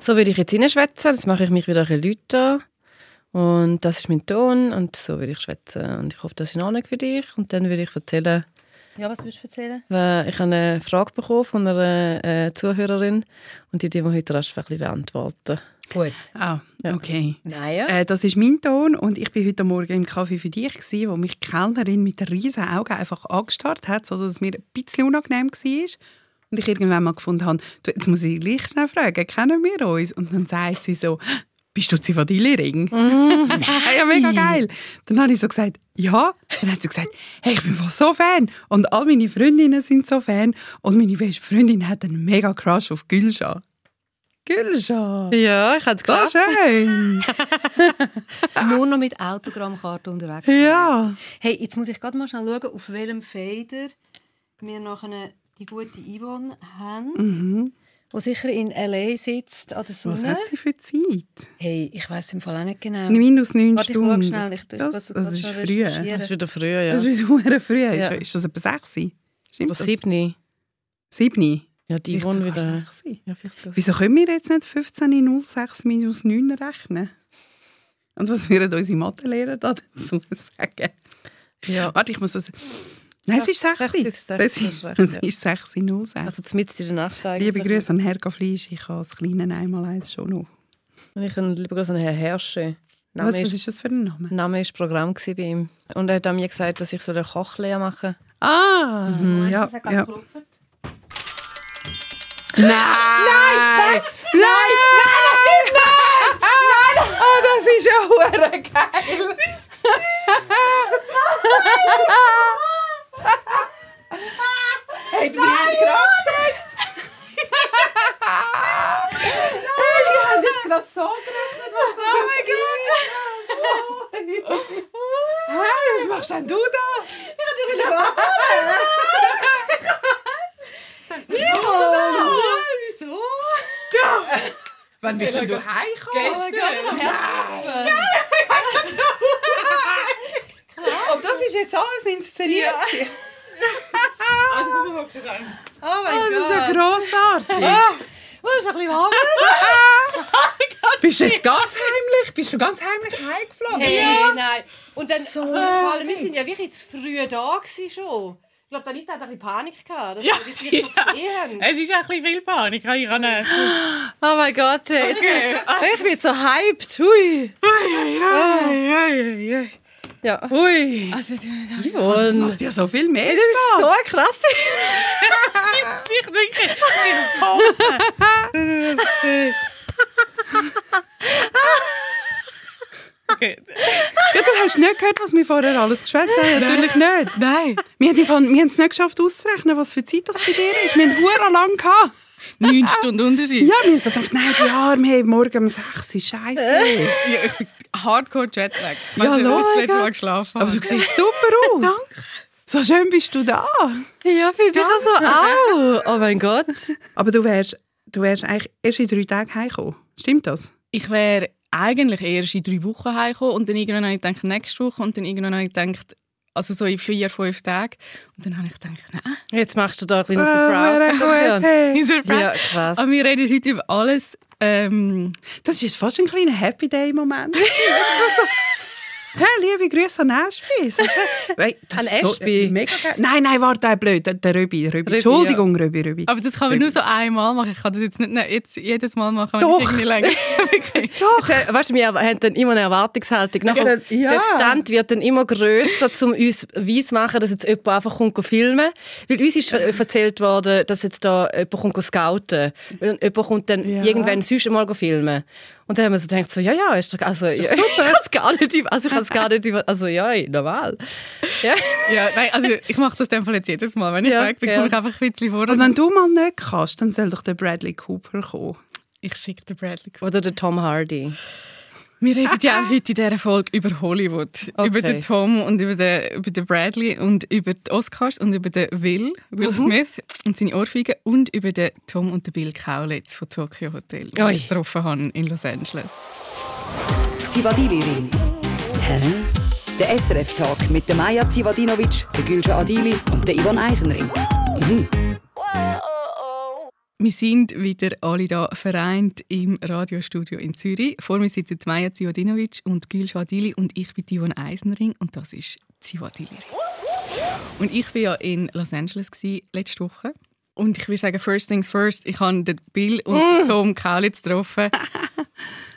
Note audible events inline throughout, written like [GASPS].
So würde ich jetzt reinschwätzen, jetzt mache ich mich wieder ein bisschen. Und das ist mein Ton und so würde ich schwätzen. Und ich hoffe, das ist in Ordnung für dich. Und dann würde ich erzählen, Ja, was willst du erzählen? weil ich habe eine Frage bekommen von einer äh, Zuhörerin und die die wir heute rasch ein bisschen beantworten. Gut. Ah, okay. Naja. Äh, das ist mein Ton und ich bin heute Morgen im Kaffee für dich gewesen, wo mich die Kellnerin mit riesen Augen einfach angestarrt hat, sodass es mir ein bisschen unangenehm war. Und ich irgendwann mal gefunden habe, jetzt muss ich gleich schnell fragen, kennen wir uns? Und dann sagt sie so, bist du Ziva Dillering? [LAUGHS] ja, mega geil. Dann habe ich so gesagt, ja. Dann hat sie gesagt, hey, ich bin voll so Fan. Und all meine Freundinnen sind so Fan. Und meine beste Freundin hat einen mega Crush auf Gülscha. Gülscha. Ja, ich habe es geschafft. schön. [LAUGHS] Nur noch mit Autogrammkarte unterwegs. Ja. Hey, jetzt muss ich gerade mal schnell schauen, auf welchem Fader wir nachher die gute Yvonne haben. Mhm. Die sicher in L.A. sitzt, an der Sonne. Was hat sie für Zeit? Hey, ich weiß im Fall auch nicht genau. Minus neun Warte, ich Stunden. schnell. Ich- ich- das, das, was ist schnell früh. Das ist wieder früher, ja. Das ist wieder früh. Ja. Ist, ist das etwa sechs? Stimmt das? siebni. Siebni? Ja, die sogar wieder. Ja, Wieso können wir jetzt nicht 15,06 minus 9 rechnen? Und was würden unsere Mathelehrer da dazu [LAUGHS] sagen? Ja. Warte, ich muss das... Nein, es ist 6. Sechs ist Das sechs, ist, das das ist recht, ist 6,06. Also mitten in der Nacht eigentlich. Liebe Grüße an Herr Fleisch, ich habe das kleine Einmaleins schon noch. Und ich habe lieber Grüße an Herrn Herrsche. Was, Name was ist, ist das für ein Name? Name ist Programm bei ihm. Und er hat mir gesagt, dass ich so eine Kochlehre machen Ah, Mhm. ja, Das ja. geklopft. Nein! Nein! Was? Nein! Nein! Nein, das nicht! Nein! Oh, das ist ja hure geil! [LAUGHS] hey, du hast gerade gesagt! hey, wir haben jetzt gerade so gerechnet, was da Oh mein Gott! Hey, was machst denn du da? Wieso? Wann bist denn du heimgekommen? Gestern. Und [LAUGHS] das ist jetzt alles inszeniert? Oh mein Oh, das ist ja grossartig. Oh, ist ein bisschen warm. [LAUGHS] Bist du jetzt ganz heimlich? Bist du ganz heimlich heimgeflogen? Hey, nein. Und dann, So also, vor allem, wir sind ja wirklich zu früh da gewesen schon. Ich glaube, Anita hat ein bisschen Panik gehabt. Ja, es ist, ja, es ist ein bisschen viel Panik. Ich habe nicht. Oh mein Gott, jetzt, Okay. ich bin so hyped. Hui. Ui, Ja. ui. Also, Das macht ja so viel mehr. So [LAUGHS] krass. Mein Gesicht wirklich in Hose. Okay. Ja, du hast nicht gehört, was wir vorher alles geschwätzt haben. Natürlich nicht. Nein. Wir haben, wir es nicht geschafft auszurechnen, was für Zeit das bei dir ist. Wir haben hure lang gehabt. Neun Stunden Unterschied. Ja, wir haben so gedacht, nein, die Arme haben morgen um 6 Uhr. Scheiße. Ja, ich bin hardcore Jetlag. Ich Ja, ich das schau, letzte Mal geschlafen Aber du siehst super aus. [LAUGHS] Danke. So schön bist du da. Ja, für dich so auch. Oh mein Gott. Aber du wärst, du wärst eigentlich erst in drei Tagen heimgekommen. Stimmt das? Ich wäre eigentlich erst in drei Wochen heimgekommen und dann irgendwann habe ich gedacht, nächste Woche und dann irgendwann habe ich gedacht, also so in vier, fünf Tagen. Und dann habe ich gedacht, nein, Jetzt machst du da ein kleines Ah, Surprise. hey. Surprise. Ja, krass. Aber wir reden heute über alles. Ähm, Das ist fast ein kleiner Happy Day-Moment. [LAUGHS] [LAUGHS] hey, liebe Grüße an Ashby. [LAUGHS] An so- Ashby? mega geil. Nein, nein, warte, der blöd. Der, Röbi. Röbi. Röbi, Entschuldigung, Röbi, Röbi. aber das kann man nur so einmal machen. Ich kann das jetzt nicht ne- jetzt jedes Mal machen, wenn Doch. ich länger. [LAUGHS] [LAUGHS] Wirklich. Jetzt, äh, weißt du, wir haben dann immer eine Erwartungshaltung. Nachher, Ja. Der Stand wird dann immer grösser, um uns weiss machen, dass jetzt jemand einfach kommt filmen Weil uns ist erzählt worden, dass jetzt da jemand kommt scouten. Und jemand kommt dann Ja. irgendwann sonst mal filmen. Und dann haben wir so gedacht, so, ja, ja, ist doch, also, ja, [LAUGHS] ich kann es gar nicht, über- also ich kann es gar nicht, also ja, normal. Ja. [LAUGHS] Ja, nein, also ich mache das in dem Fall jetzt jedes Mal. Wenn ich Ja, weg bin, ja. komme ich einfach ein bisschen vor. Und wenn du mal nicht kannst, dann soll doch der Bradley Cooper kommen. Ich schicke den Bradley. Oder der Tom Hardy. Wir reden ja auch heute in dieser Folge über Hollywood. Okay. Über den Tom und über den, über den Bradley und über die Oscars und über den Will, Will Smith und seine Ohrfeigen und über den Tom und den Bill Kaulitz von Tokyo Hotel, die ich getroffen habe in Los Angeles. Zivadili-Ring. Hä? Der SRF-Tag mit der Maja Zivadinovic, der Gülce Adili und der Ivan Eisenring. Mhm. Wir sind wieder alle da vereint im Radiostudio in Zürich. Vor mir sitzen Maja Zivodinovic und Gül Schadili und ich bin Divon Eisenring und das ist Zivodili. Und ich war ja in Los Angeles letzte Woche. Und ich will sagen, first things first, ich habe den Bill und Mm. Tom Kaulitz getroffen. [LAUGHS]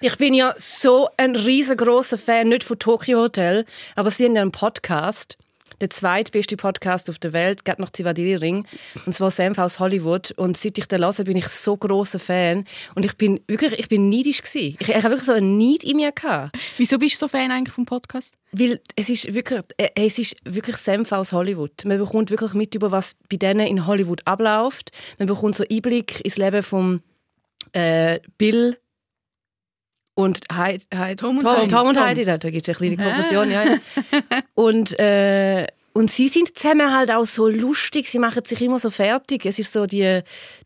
Ich bin ja so ein riesengroßer Fan, nicht von Tokyo Hotel, aber sie haben ja einen Podcast, der zweitbeste Podcast auf der Welt, geht nach Zivadili Ring, und zwar Senf aus Hollywood. Und seit ich den höre, bin ich so großer Fan. Und ich bin wirklich, ich bin neidisch gewesen. Ich, ich habe wirklich so einen Neid in mir gehabt. Wieso bist du so Fan eigentlich vom Podcast? Weil es ist wirklich, äh, es ist wirklich Senf aus Hollywood. Man bekommt wirklich mit über was bei denen in Hollywood abläuft. Man bekommt so Einblick ins Leben von äh, Bill und Heidi. Heidi Tom und Tom, Heidi. Tom und Tom. Heidi, da, da gibt es eine kleine Konfusion. Ja, ja. [LAUGHS] und, äh, und sie sind zusammen halt auch so lustig. Sie machen sich immer so fertig. Es ist so die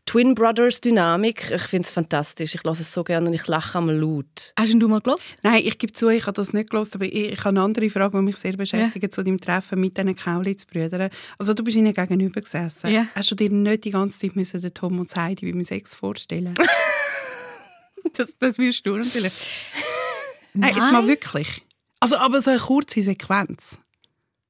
Twin Brothers Dynamik. Ich finde es fantastisch. Ich lasse es so gerne und ich lache einmal laut. Hast du mal gelost? Nein, ich gebe zu, ich habe das nicht gelesen, aber ich, ich habe eine andere Frage, die mich sehr beschäftigt, zu deinem Treffen mit diesen Kaulitz-Brüdern. Also du bist ihnen gegenüber gesessen. Ja. Hast du dir nicht die ganze Zeit müssen den Tom und Heidi wie mein Sex vorstellen? [LAUGHS] Das, das wirst du natürlich. [LAUGHS] Nein, jetzt mal wirklich. Also, aber so eine kurze Sequenz.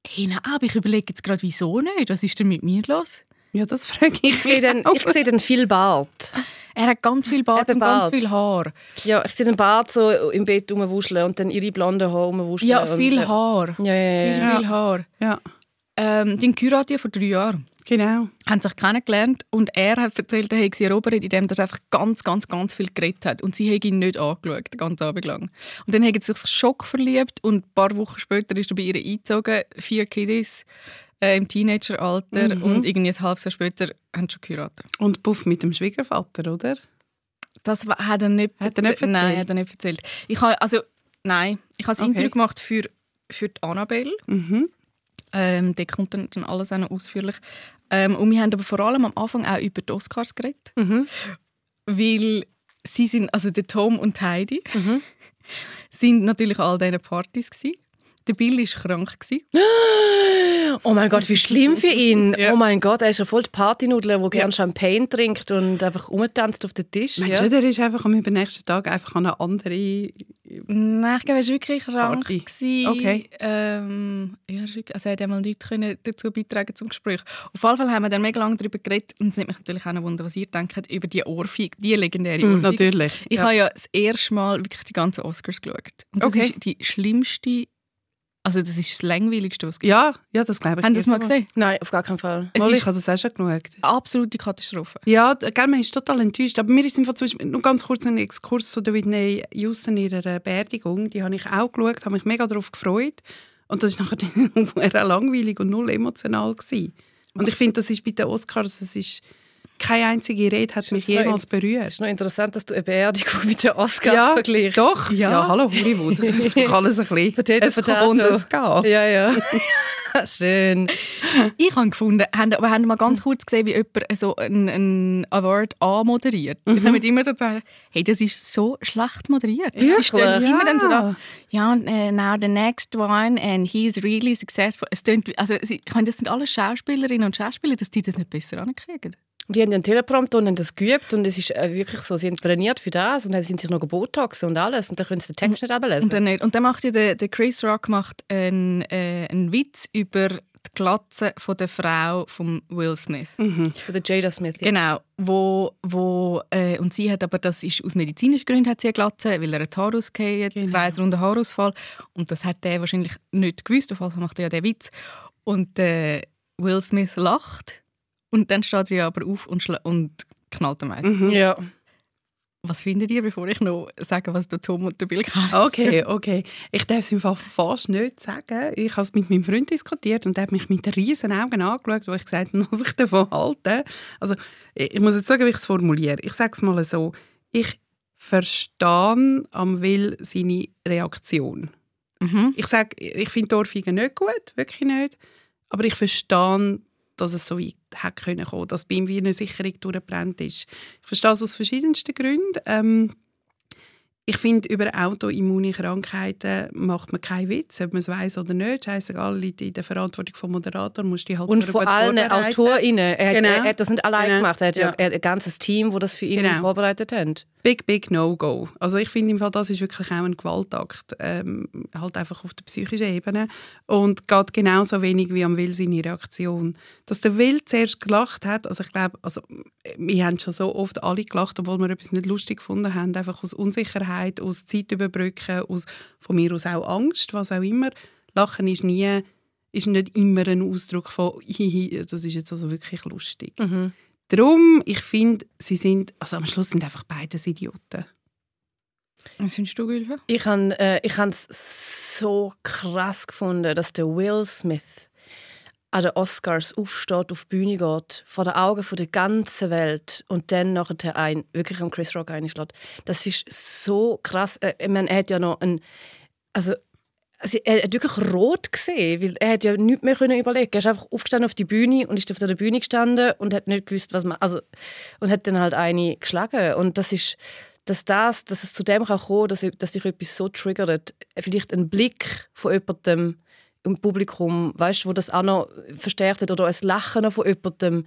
Hey, nein, aber ich überlege jetzt gerade, wieso nicht? Was ist denn mit mir los? Ja, das frage ich Ich sehe mich dann, ich sehe dann viel Bart. Er hat ganz viel Bart Eben und ganz Bart. viel Haar. Ja, ich sehe den Bart so im Bett rumwuscheln und dann ihre blonden Haare rumwuscheln. Ja, und, viel äh, Haar. Ja, ja, Viel, ja. viel Haar. Ja, Ähm, geheiratet ja vor drei Jahren. Genau. haben sich kennengelernt und er hat erzählt, er hätte sie erobert, indem er einfach ganz, ganz, ganz viel geredet hat und sie hat ihn nicht angeschaut, den ganzen Abend lang. Und dann haben sie sich Schock verliebt und ein paar Wochen später ist er bei ihr eingezogen, vier Kiddies äh, im Teenageralter und irgendwie ein halbes Jahr später haben sie schon geheiratet. Und Puff mit dem Schwiegervater, oder? Das hat er nicht, Hat er nicht Nein, erzählt? hat er nicht erzählt. Ich habe, also, nein, ich habe ein Okay. Interview gemacht für, für die Annabelle. Mhm. Ähm, da kommt dann, dann alles auch noch ausführlich. Ähm, und wir haben aber vor allem am Anfang auch über die Oscars geredet. Mhm. Weil sie sind, also der Tom und Heidi, Mhm. [LAUGHS] sind natürlich an all diesen Partys gewesen. Der Bill war krank. [GASPS] [GASPS] Oh mein Gott, wie schlimm für ihn. [LAUGHS] Ja. Oh mein Gott, er ist ja voll die Partynudler, der gerne Champagne trinkt und einfach rumtanzt auf den Tisch. Meinst Ja. du, der ist einfach am übernächsten Tag einfach an eine andere... Nein, ich glaube, er war wirklich krank. Gewesen. Okay. Ähm, ja, er also er hat einmal nichts können dazu beitragen zum Gespräch. Auf jeden Fall haben wir dann mega lange darüber geredet und es nimmt mich natürlich auch noch wunder, was ihr denkt über die Ohrfeige, die legendäre Ohrfeige. Natürlich. Ich ja. habe ja das erste Mal wirklich die ganzen Oscars geschaut. Und das Okay. ist die schlimmste, also das ist das langweiligste, was es gibt. ja, ja, das glaube ich. Haben Sie das mal gesehen? Nein, auf gar keinen Fall. Es Mal, ich habe das auch schon geschaut. absolute Katastrophe. Ja, gell, man ist total enttäuscht. Aber mir ist einfach zum Beispiel, nur ganz kurz ein Exkurs zu Whitney Houston ihrer äh, Beerdigung. Die habe ich auch geschaut, habe mich mega darauf gefreut. Und das ist nachher [LAUGHS] langweilig und null emotional gewesen. Und ich finde, das ist bei den Oscars, das ist keine einzige Rede hat mich jemals Es berührt. ist noch interessant, dass du eine Beerdigung [LAUGHS] mit den Oscars vergleichst. doch. Ja. hallo Hollywood. Das ist doch alles ein bisschen. Potato, es Potato. und es geht. Ja, ja. [LAUGHS] Schön. Ich habe gefunden, haben, aber haben mal ganz kurz gesehen, wie jemand so einen, einen Award anmoderiert. Mhm. Ich habe mit immer so sagen, hey, das ist so schlecht moderiert. Wirklich? Es steht immer dann so Ja. da, ja, und, äh, now the next one and he's really successful. Es tönt, wie- also, ich meine, das sind alle Schauspielerinnen und Schauspieler, dass die das nicht besser ankriegen. Die haben einen Teleprompter und haben das geübt und es ist äh, wirklich so, sie haben trainiert für das und dann sind sich noch gebotox und alles und dann können sie den Text nicht ablesen. Und dann, nicht. und dann macht ja der, der Chris Rock macht einen, äh, einen Witz über die Glatze von der Frau von Will Smith. Von der Jada Smith. ja. Genau, wo, wo äh, und sie hat aber das ist aus medizinischen Gründen hat sie eine Glatze, weil er ein Haar ausgefallen, genau. kreisrunder Haarausfall und das hat er wahrscheinlich nicht gewusst, auf jeden Fall macht er ja den Witz und äh, Will Smith lacht und dann steht er ja aber auf und, und knallt am Eis. Ja. Was findet ihr, bevor ich noch sage, was der Tom und der Bill kennen? Okay, [LAUGHS] okay. Ich darf es im Fall fast nicht sagen. Ich habe es mit meinem Freund diskutiert und er hat mich mit riesen Augen angeschaut, wo ich gesagt habe, [LAUGHS] was ich davon halte. Also, ich muss jetzt sagen, wie ich es formuliere. Ich sage es mal so. Ich verstehe am Will seine Reaktion. Mhm. Ich sage, ich finde die Ohrfeige nicht gut, wirklich nicht. Aber ich verstehe, dass es so weit hätte können kommen, dass bei ihm wie eine Sicherung durchgebrannt ist. Ich verstehe es aus verschiedensten Gründen. Ähm, ich finde, über autoimmune Krankheiten macht man keinen Witz, ob man es weiß oder nicht. Scheißegal, liegt in der Verantwortung vom Moderator, musst du halt Und vor vorbereiten. AutorInnen. Er, hat- Genau. er hat das nicht allein Genau. gemacht. Er hat ja, ein ganzes Team, das das für ihn Genau. vorbereitet hat. Big, big No-Go. Also ich finde im Fall, das ist wirklich auch ein Gewaltakt. Ähm, halt einfach auf der psychischen Ebene. Und geht genauso wenig wie am Will seine Reaktion. Dass der Will zuerst gelacht hat, also ich glaube, also, wir haben schon so oft alle gelacht, obwohl wir etwas nicht lustig gefunden haben, einfach aus Unsicherheit, aus Zeit überbrücken, aus von mir aus auch Angst, was auch immer. Lachen ist nie, ist nicht immer ein Ausdruck von [LAUGHS] «Hihi, das ist jetzt also wirklich lustig». Darum, ich finde, sie sind, also am Schluss sind einfach beides Idioten. Was findest du, Gülfe? Ich habe äh, ich es so krass gefunden, dass der Will Smith an den Oscars aufsteht, auf die Bühne geht, vor den Augen der ganzen Welt und dann nachher ein, wirklich am Chris Rock einschlägt. Das ist so krass. Äh, ich meine, er hat ja noch ein, also also er hat wirklich rot gesehen, weil er hat ja nichts mehr können überlegen. Er ist einfach aufgestanden auf die Bühne und ist auf der Bühne gestanden und hat nicht gewusst, was man, also und hat dann halt eine geschlagen und das ist dass, das, dass es zu dem kann kommen dass, dass dich etwas so triggert. Vielleicht ein Blick von jemandem im Publikum, weißt, wo das auch noch verstärkt hat, oder ein Lachen von jemandem,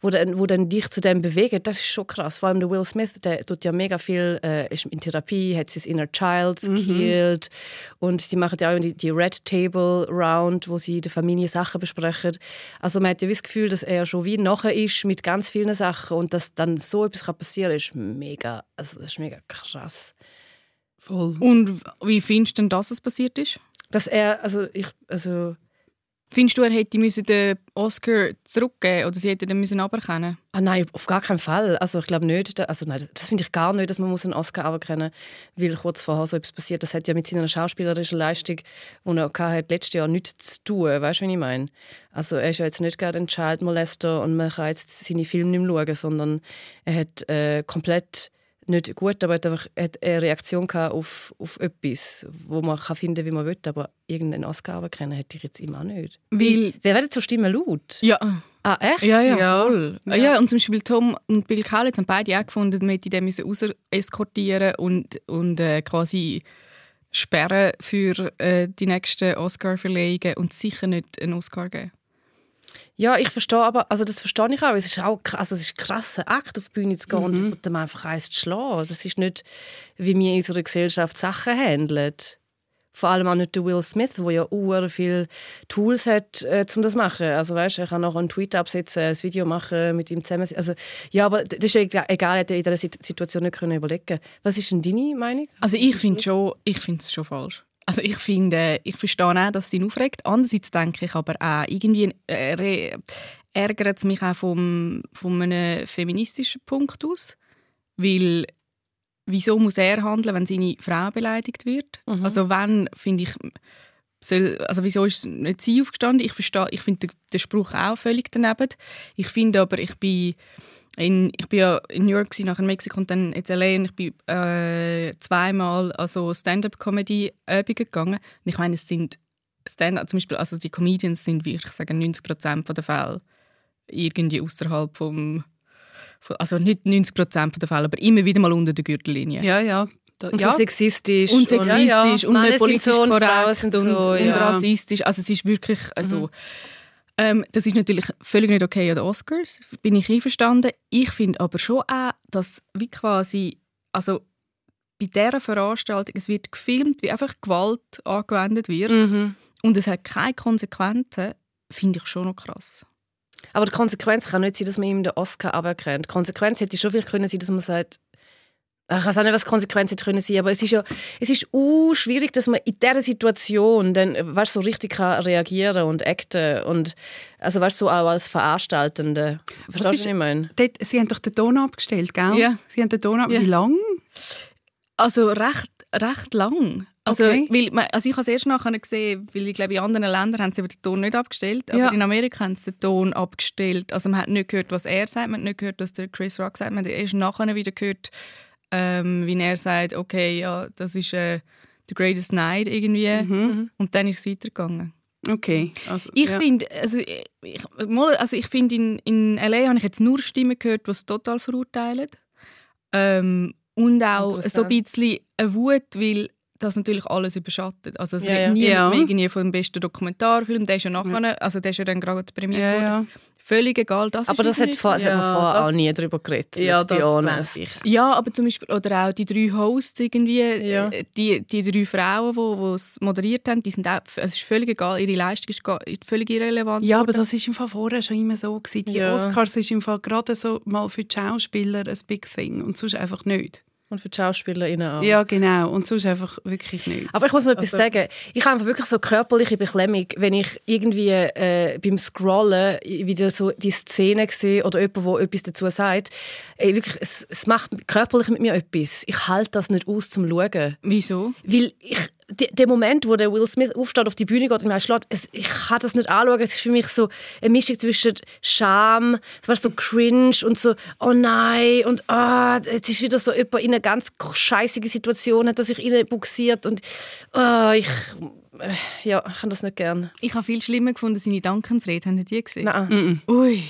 wo dann, wo dann dich zu dem bewegt, das ist schon krass. Vor allem der Will Smith, der tut ja mega viel, äh, ist in Therapie, hat sein Inner Child gekillt und sie machen ja auch die, die Red Table Round, wo sie der Familie Sachen besprechen. Also man hat ja wie das Gefühl, dass er schon wie nachher ist mit ganz vielen Sachen und dass dann so etwas kann passieren ist mega, also das ist mega krass. Voll. Und wie findest du denn, dass es passiert ist? Dass er, also ich, also Findest du, er hätte müssen den Oscar zurückgeben oder sie hätte den müssen aberkennen? Ah nein, auf gar keinen Fall. Also ich glaube nicht. Also nein, das finde ich gar nicht, dass man muss einen Oscar anerkennen muss, weil kurz vorher so etwas passiert. Das hat ja mit seiner schauspielerischen Leistung, die er hatte, letztes Jahr nichts zu tun. Weißt du, was ich meine? Also er ist ja jetzt nicht gerade ein Child Molester und man kann jetzt seine Filme nicht mehr schauen, sondern er hat äh, komplett nicht gut, aber er hat einfach hat eine Reaktion auf, auf etwas, wo man kann finden, wie man will, aber irgendeinen Oscar anerkennen hätte ich jetzt immer auch nicht. Weil, Wer wird zur Stimme laut? ja, Ah, echt? ja, ja, Ja. voll. Ja. ja, und zum Beispiel Tom und Bill Kaulitz haben beide auch gefunden, man hätte den müssen raus eskortieren und, und äh, quasi sperren für äh, die nächsten Oscar-Verleihungen und sicher nicht einen Oscar geben. Ja, ich verstehe aber, also das verstehe ich auch. Es ist auch krass, also es ist ein krasser Akt, auf die Bühne zu gehen und dem einfach eins zu schlagen. Das ist nicht, wie wir in unserer Gesellschaft Sachen handeln. Vor allem auch nicht der Will Smith, der ja sehr viele Tools hat, äh, um das zu machen. Also weißt, er kann noch einen Tweet absetzen, ein Video machen, mit ihm zusammen. Also, ja, aber das ist egal, egal er hätte in dieser Sit- Situation nicht können überlegen Was ist denn deine Meinung? Also ich finde schon, ich finde es schon falsch. Also ich finde, ich verstehe auch, dass es ihn aufregt. Andererseits denke ich aber auch, irgendwie äh, ärgert es mich auch vom, von einem feministischen Punkt aus. Weil, wieso muss er handeln, wenn seine Frau beleidigt wird? Also wenn, finde ich, soll, also wieso ist nicht sie aufgestanden? Ich verstehe, ich finde den, den Spruch auch völlig daneben. Ich finde aber, ich bin in, ich bin ja in New York, nachher in Mexiko und dann jetzt LA und ich bin äh, zweimal an so Stand-up-Comedy-Übungen gegangen. Und ich meine, es sind Stand zum Beispiel, also die Comedians sind, wie ich sage, 90 Prozent der Fälle irgendwie außerhalb vom, von, also nicht 90 Prozent der Fälle, aber immer wieder mal unter der Gürtellinie. Ja, ja. Da, Und ja. so sexistisch. Und sexistisch ja, ja. und nicht sind politisch so und Frauen korrekt sind und, so, und ja. rassistisch. Also es ist wirklich, also ähm, das ist natürlich völlig nicht okay an den Oscars, bin ich einverstanden. Ich finde aber schon auch, dass wie quasi, also bei dieser Veranstaltung, es wird gefilmt, wie einfach Gewalt angewendet wird Mhm. und es hat keine Konsequenzen, finde ich schon noch krass. Aber die Konsequenz kann nicht sein, dass man ihm den Oscar aberkennt. Die Konsequenz hätte schon vielleicht können sein, dass man sagt, ich weiß auch nicht, was die Konsequenz hätte können sein, aber es ist ja, es ist uh, schwierig, dass man in dieser Situation dann, weißt, so richtig kann reagieren und acten und also weißt, so auch als Veranstaltende. Verstehst du, was ist- ich meine? Dort, sie haben doch den Ton abgestellt, gell? Ja. Sie haben den Ton ab. Ja. Wie lang? Also recht, recht lang. Also, Okay. weil, man- also ich habe es erst nachher gesehen, weil ich glaube, in anderen Ländern haben sie den Ton nicht abgestellt, aber Ja. in Amerika haben sie den Ton abgestellt. Also man hat nicht gehört, was er sagt, man hat nicht gehört, was der Chris Rock sagt, man hat erst nachher wieder gehört, ähm, wie er sagt, okay, ja, das ist äh, the greatest night irgendwie. Und dann ist es weitergegangen. Okay. Also, Ich ja. finde, also ich, also ich finde in, in LA habe ich jetzt nur Stimmen gehört, die es total verurteilen. Ähm, Und auch so ein bisschen eine Wut, weil das natürlich alles überschattet. Also es Ja, redet ja. niemand Ja. irgendwie vom besten Dokumentarfilm, der ist ja nachher, also der ist ja dann gerade prämiert Ja, worden. ja. Völlig egal, das Aber ist das uns hat, vor, das hat man Ja, vorher das- auch nie darüber geredet. Ja, das honest. Ja, aber zum Beispiel, oder auch die drei Hosts irgendwie, Ja. äh, die, die drei Frauen, die die es moderiert haben, die sind auch, es ist völlig egal, ihre Leistung ist völlig irrelevant. Ja, aber geworden. das ist im Fall vorher schon immer so gewesen. Die Ja. Oscars ist im Fall gerade so mal für die Schauspieler ein Big Thing und sonst einfach nicht. Und für die SchauspielerInnen auch. Ja, genau. Und sonst einfach wirklich nicht. Aber ich muss noch etwas Also- sagen. Ich habe einfach wirklich so körperliche Beklemmung, wenn ich irgendwie äh, beim Scrollen wieder so die Szene sehe oder jemand, der etwas dazu sagt. Ey, wirklich, es, es macht körperlich mit mir etwas. Ich halte das nicht aus zum Schauen. Wieso? Weil ich, der Moment, wo der Will Smith aufsteht, auf die Bühne geht und mir schlägt, es, ich kann das nicht anschauen. Es ist für mich so eine Mischung zwischen Scham, es war so cringe und so, oh nein, und ah, jetzt ist wieder so jemand in eine ganz scheißige Situation, hat er sich reinbuxiert und ah, ich, äh, ja, ich kann das nicht gern. Ich habe viel schlimmer gefunden, seine Dankensrede. Haben Sie die gesehen? Nein. Ui.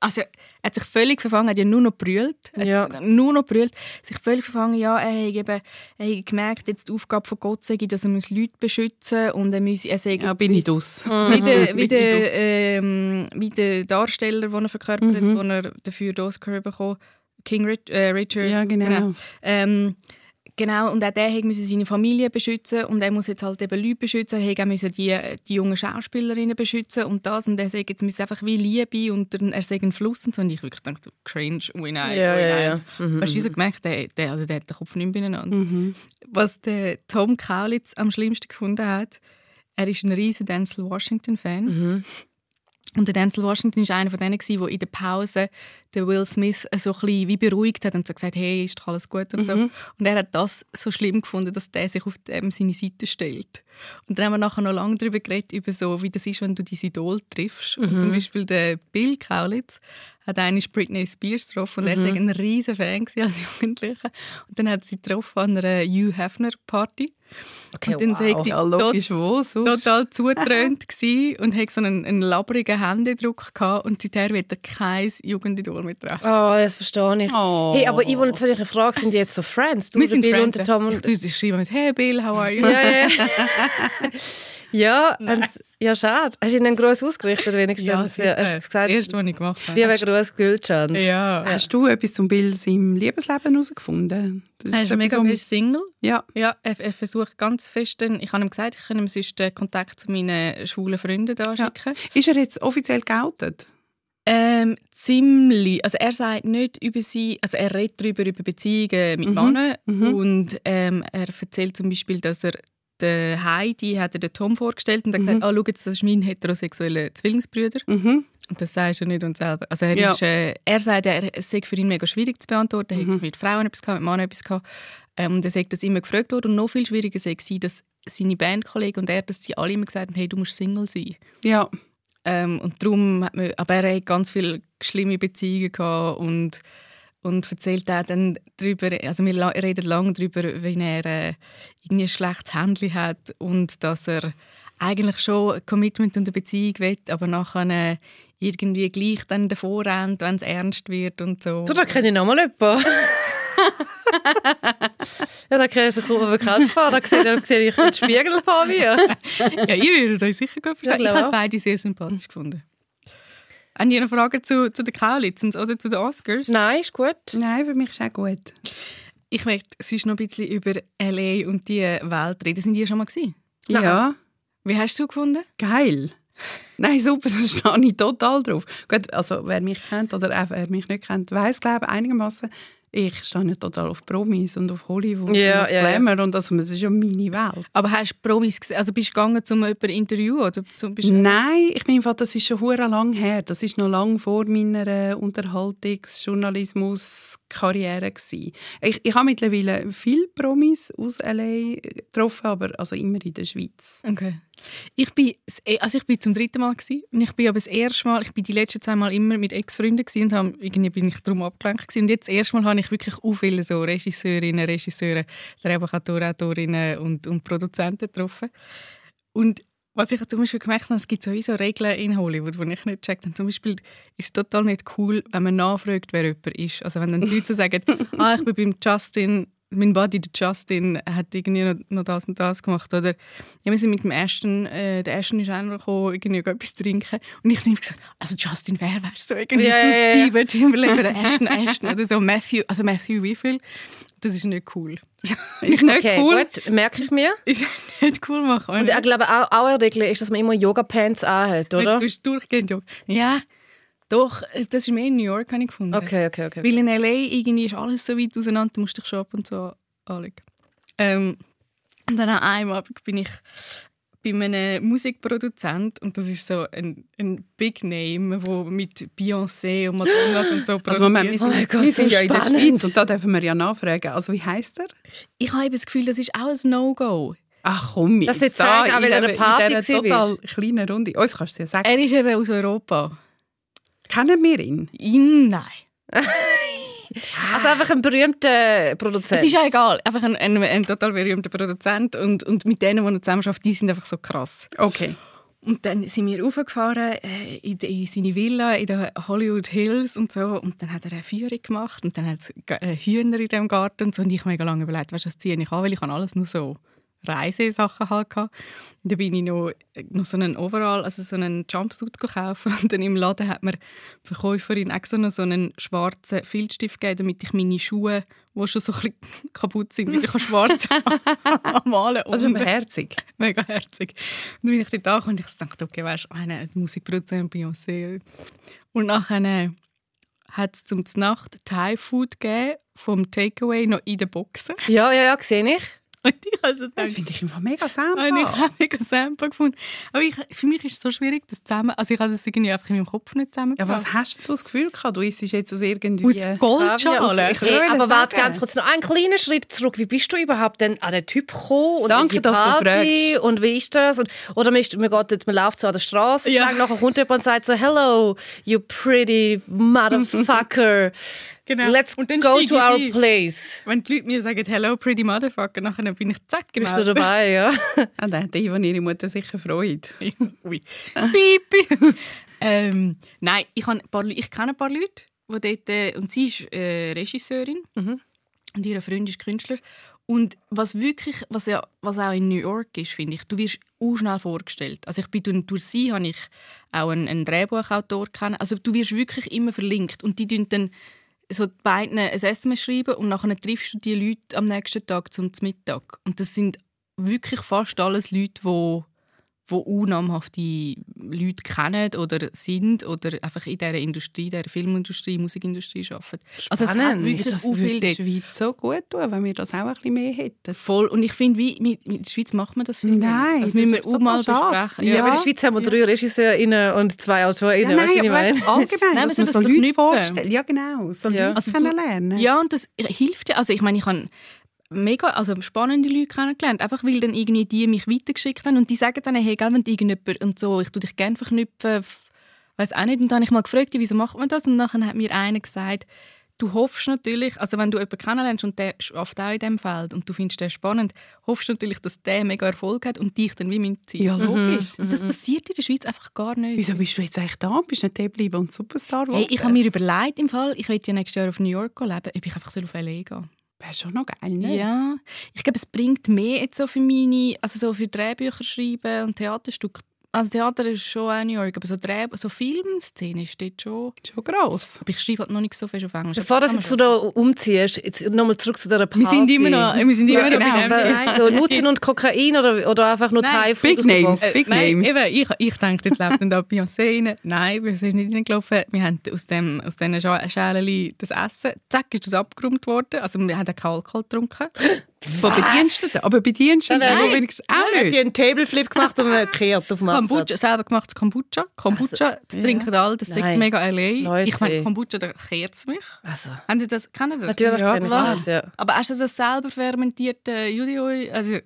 Also, er hat sich völlig verfangen, hat ja nur noch brüllt. Er Ja. hat Nur noch brüllt. Sich völlig verfangen, ja, er hat, eben, er hat gemerkt, jetzt die Aufgabe von Gott sei, dass er muss Leute beschützen muss und er, muss, er sei Ja, bin ich dus. [LAUGHS] wie der, [LAUGHS] wie der, ähm, wie der Darsteller, den er verkörpert hat, den er dafür den Oscar bekommen King Rich, äh, Richard. Ja, genau. Ähm, genau, und auch der müssen seine Familie beschützen und er muss jetzt halt eben Leute beschützen. Er müssen die, die jungen Schauspielerinnen beschützen und das und er sagt jetzt müssen einfach wie Liebe und er, er sagt ein Fluss und so und ich wirklich dachte, so, cringe, ui nein, Ja, ja, nein. ja. Mhm, Weißt du, wie so gemerkt, der, der, also der hat den Kopf nicht beieinander. Was der Tom Kaulitz am schlimmsten gefunden hat, er ist ein riesen Denzel Washington-Fan. Mhm. Und der Denzel Washington war einer von denen, der in der Pause den Will Smith so ein bisschen wie beruhigt hat und so gesagt hey, ist doch alles gut und so. Mhm. Und er hat das so schlimm gefunden, dass der sich auf seine Seite stellt. Und dann haben wir nachher noch lange darüber geredet, über so, wie das ist, wenn du dein Idol triffst. Und Mhm. zum Beispiel der Bill Kaulitz hat einmal Britney Spears getroffen und er Mhm. war ein riesen Fan als Jugendlicher. Und dann hat sie getroffen an einer Hugh Hefner Party. Okay, und dann wow. sie Ja, logisch, wo sonst? total [LAUGHS] zutrönt und hat so einen, einen labrigen Händedruck gehabt und seither wird er kein Jugendidol mehr treffen. Oh, das verstehe ich. Oh. Hey, aber Yvonne, jetzt habe ich eine Frage. Sind die jetzt so Friends? Du, Wir sind Bill Friends. und Tom Ich und... tue sie schreiben mit «Hey Bill, how are you?» Ja, ja. ja, [LAUGHS] und, ja, schade. Hast du ihnen einen Gruß ausgerichtet wenigstens? Ja, hast sicher. das gesagt, erste, was ich gemacht habe. Liebe Gruß, Gülcan. Ja. Hast du etwas zum Bill seinem Liebesleben herausgefunden? Das Er ist mega fest Single. Ja. Ja, er, er versucht ganz fest, ich habe ihm gesagt, ich kann ihm sonst den Kontakt zu meinen schwulen Freunden da Ja. schicken. Ist er jetzt offiziell geoutet? Ähm, ziemlich. Also er sagt nicht über sie, also er redet darüber über Beziehungen mit Männern und ähm, er erzählt zum Beispiel, dass er der Heidi hat er den Tom vorgestellt und hat gesagt, ah, schau jetzt, das ist mein heterosexueller Zwillingsbruder. Mhm. Und das sagst du nicht und selber. Also er, Ja. ist, äh, er sagt, er, es sei für ihn mega schwierig zu beantworten. Er hat mit Frauen etwas gehabt, mit Männern etwas gehabt. Ähm, und er sagt, das immer gefragt wurde. Und noch viel schwieriger sei es, dass seine Bandkollegen und er, dass die alle immer gesagt haben, hey, du musst Single sein. Ja. Ähm, und darum hat man, aber er hat ganz viele schlimme Beziehungen gehabt und, und erzählt auch dann darüber, also wir reden lange darüber, wie er äh, irgendwie ein schlechtes Handy hat und dass er eigentlich schon ein Commitment und eine Beziehung will, aber nachher äh, irgendwie gleich dann davor rennt, wenn es ernst wird und so. Du, da kenne ich nochmal jemanden. [LAUGHS] ja, da kennst du kaum bekannt vor. Da sehe, da sehe ich den Spiegel vor mir. [LAUGHS] ja, ich würde euch sicher gut verstehen. Ja, ich habe es beide sehr sympathisch gefunden. Haben ihr noch Fragen zu, zu den Kaulitzens oder zu den Oscars? Nein, ist gut. Nein, für mich ist auch gut. Ich möchte sonst noch ein bisschen über L.A. und die Welt reden. Sind die schon mal gewesen? Ja. Wie hast du gefunden? Geil. Nein, super, [LAUGHS] da stehe ich total drauf. Gut, also wer mich kennt oder wer mich nicht kennt, weiß glaube ich einigermaßen. Ich stehe ja total auf Promis und auf Hollywood Ja, und auf. Glamour und also, das ist ja meine Welt. Aber hast du Promis gesehen? Also bist du gegangen zum jemanden Interview oder zum Nein, ich meine, das ist schon hure lang her. Das ist noch lang vor meiner äh, Unterhaltungsjournalismus-Karriere gsi. Ich, ich habe mittlerweile viele Promis aus LA getroffen, aber also immer in der Schweiz. Okay. Ich bin, e- also ich bin zum dritten Mal gewesen. und ich bin aber das erste Mal, ich bin die letzten zwei Mal immer mit Ex-Freunden gewesen und habe, irgendwie bin ich darum abgelenkt gewesen. Und jetzt das erste Mal habe ich wirklich auch viele so Regisseurinnen, Regisseure, Drehbuchautoren, Autorinnen und, und Produzenten getroffen. Und was ich zum Beispiel gemerkt habe, es gibt sowieso Regeln in Hollywood, die ich nicht checkt habe. Zum Beispiel ist es total nicht cool, wenn man nachfragt, wer jemand ist. Also wenn dann die Leute so sagen, [LAUGHS] ah, ich bin beim Justin, mein Buddy, der Justin, hat irgendwie noch, noch das und das gemacht. Oder ja, wir sind mit dem Ashton, äh, der Ashton ist auch noch gekommen, irgendwie etwas trinken. Und ich habe gesagt, also Justin, wer wärst du irgendwie? Ja, ja, ja. Bieber, Timberlake oder Ashton, Ashton oder so. Matthew, also Matthew wie viel? Das ist nicht cool. ist [LAUGHS] nicht Okay, cool. gut, merke ich mir. [LAUGHS] Ist nicht cool machen. Und ich glaube, auch, auch eine Regel ist, dass man immer Yoga-Pants anhat, oder? Du hast durchgehend Job. Ja, doch, das ist mehr in New York, habe ich gefunden. Okay, okay, okay. Weil in L.A. irgendwie ist alles so weit auseinander, du musst dich schon ab und zu anschauen. Ähm, und dann an einem Abend bin ich bei einem Musikproduzent und das ist so ein, ein Big Name, wo mit Beyoncé und Madonnas und so Also Moment, wir produziert. sind, Oh mein Gott, wir sind so ja in der spannend. Schweiz und da dürfen wir ja nachfragen. Also wie heißt er? Ich habe eben das Gefühl, das ist auch ein No-Go. Ach komm, jetzt du jetzt da sagst, auch in du Party in dieser total kleinen Runde. Uns kannst du ja sagen. Er ist eben aus Europa. Kennen wir ihn? In, nein. [LAUGHS] Also einfach ein berühmter Produzent. Es ist ja egal. Einfach ein, ein, ein total berühmter Produzent und, und mit denen, die er zusammen arbeitet, die sind einfach so krass. Okay. Und dann sind wir raufgefahren äh, in, in seine Villa in den Hollywood Hills und so. Und dann hat er eine Führung gemacht und dann hat es äh, Hühner in dem Garten und so. Und ich habe mega lange überlegt, weißt du, das ziehe ich an, weil ich habe alles nur so Reisesachen halt gehabt. Und dann bin ich noch, noch so einen Overall, also so einen Jumpsuit gekauft. [LAUGHS] Und dann im Laden hat mir die Verkäuferin extra noch so einen schwarzen Filzstift gegeben, damit ich meine Schuhe, die schon so ein [LAUGHS] kaputt sind, wieder kann schwarz [LAUGHS] malen Also unten. herzig. Mega herzig. Und dann bin ich angekommen und ich dachte, okay, weißt du, eine Musikproduzent Beyoncé. Und nachher hat es zum Nacht Thai Food gegeben, vom Takeaway noch in den Boxen. Ja, ja, ja, sehe ich. Und ich also Das gedacht, finde ich einfach mega habe ich sammelbar. habe mega Sample gefunden. Aber ich, für mich ist es so schwierig, das zusammen, also ich habe das irgendwie einfach in meinem Kopf nicht Ja, zusammengebracht. was hast du das Gefühl gehabt? Du isst jetzt aus irgendwie... Aus Ja, Goldschalen. Ich Hey, aber warte ganz kurz noch einen kleinen Schritt zurück. Wie bist du überhaupt denn an den Typ gekommen? Und Danke, die dass du Party? fragst. Und wie ist das? Und, oder man, ist, man, geht, dort- man läuft so an der Straße Ja. und nachher kommt jemand und sagt so «Hello, you pretty motherfucker. [LAUGHS] Genau. Let's Und dann go to our ein. place.» Wenn die Leute mir sagen, hello pretty motherfucker, nachher bin ich zack Bist du gemeldet. dabei, ja? [LAUGHS] Ah, da hat Eva und ihre Mutter sicher Freude. [LAUGHS] Ui. [LAUGHS] Pipi. ähm, nein, ich, ein paar, ich kenne ein paar Leute, die dort, äh, und sie ist äh, Regisseurin und ihr Freund ist Künstler. Und was wirklich, was, ja, was auch in New York ist, finde ich, du wirst auch schnell vorgestellt. Also ich bin durch, sie habe ich auch einen, einen Drehbuchautor kennen. Also du wirst wirklich immer verlinkt und die dann so beiden ein SMS schreiben und nachher triffst du die Leute am nächsten Tag zum Mittag. Und das sind wirklich fast alles Leute, die die unnamhafte Leute kennen oder sind oder einfach in dieser Industrie, der Filmindustrie, Musikindustrie arbeiten. Also es hat Spannend. wirklich Das viel würde der. Schweiz so gut tun, wenn wir das auch ein bisschen mehr hätten. Voll. Und ich finde, wie mit, mit der Schweiz macht man das viel Nein, Das müssen das wir auch mal besprechen. Ja. Aber in der Schweiz haben wir drei Regisseurinnen und zwei Autorinnen. Ja, weißt nein, weißt, meine? du, allgemein, Nein, dass wir man sollten so das Leute vorstellt. Ja, genau. So Ja. Leute Also kennenlernen. Ja, und das hilft ja. Also ich meine, ich habe mega also spannende Leute kennengelernt, einfach weil dann irgendwie die mich weitergeschickt haben und die sagen dann, hey, gell, wenn du irgendjemand und so, ich tu dich gerne verknüpfen, weiß auch nicht. Und dann habe ich mal gefragt, wieso macht man das? Und dann hat mir einer gesagt, du hoffst natürlich, also wenn du jemanden kennenlernst und der arbeitet auch in diesem Feld und du findest den spannend, hoffst du natürlich, dass der mega Erfolg hat und dich dann wie mitzieht. Ja, logisch. Und das passiert in der Schweiz einfach gar nicht. Wieso bist du jetzt eigentlich da? Bist du nicht geblieben und Superstar Hey, ich geworden? habe mir überlegt, im Fall, ich will ja nächstes Jahr auf New York leben, ob ich einfach so auf LA gehen Wäre schon noch geil, ne? Ja, ich glaube, es bringt mehr jetzt so für meine, also so für Drehbücher schreiben und Theaterstücke. Also Theater ist schon auch New York, aber so, Dreh so Filmszene ist dort schon... Schon gross. Aber ich schreibe halt noch nicht so fest auf Englisch. Bevor du jetzt du da umziehst, jetzt nochmal zurück zu dieser Party. wir sind immer noch, wir sind immer Ja, noch genau. Weil So Nutten und Kokain oder, oder einfach nur Nein, Thai Big aus der Names. Big Nein, Names. eben, ich, ich dachte, jetzt läuft dann da Beyoncé rein. Nein, wir sind nicht reingelaufen. Wir haben aus, dem, aus diesen Schälchen das Essen, zack, ist das abgeräumt worden. Also wir haben keinen Alkohol getrunken. Von Bediensteten. Aber Bediensteten, nein. wenigstens auch nicht. die einen Tableflip gemacht und gekehrt auf dem Kombucha, selber gemachtes Kombucha. Kombucha, das trinken alle, das ist mega LA. Leute. Ich meine, Kombucha, da kehrt es mich. Also, Haben Sie das, kennen Sie das? natürlich Ja, das, ja. Aber hast du das selber fermentierte Judioi? Also,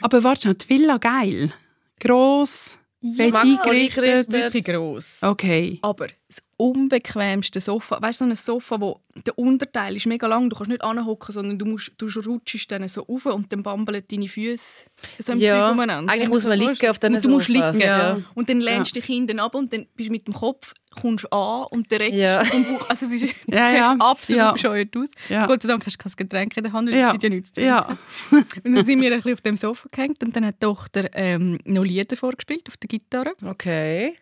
Aber warte schon, die Villa geil. Gross, fett Schmackvoll eingerichtet. eingerichtet. wirklich gross. Okay. Aber das unbequemste Sofa. Weißt du, so ein Sofa, wo der Unterteil ist mega lang, du kannst nicht anhocken, sondern du musst, du rutschst dann so rauf und dann bambeln deine Füße so im Ja, umeinander. eigentlich muss du man liegen auf diesen und Du musst liegen. ja. Und dann lehnst du dich hinten ab und dann bist du mit dem Kopf kommst an und der Rest Ja. vom Bauch, also es ist [LAUGHS] Ja, siehst ja. absolut Ja. bescheuert aus. Ja. Gott sei Dank hast du kein Getränk in der Hand, weil Ja. es gibt ja nichts zu trinken. Ja. [LAUGHS] Und dann sind wir ein bisschen auf dem Sofa gehängt und dann hat die Tochter ähm, noch Lieder vorgespielt auf der Gitarre. Okay.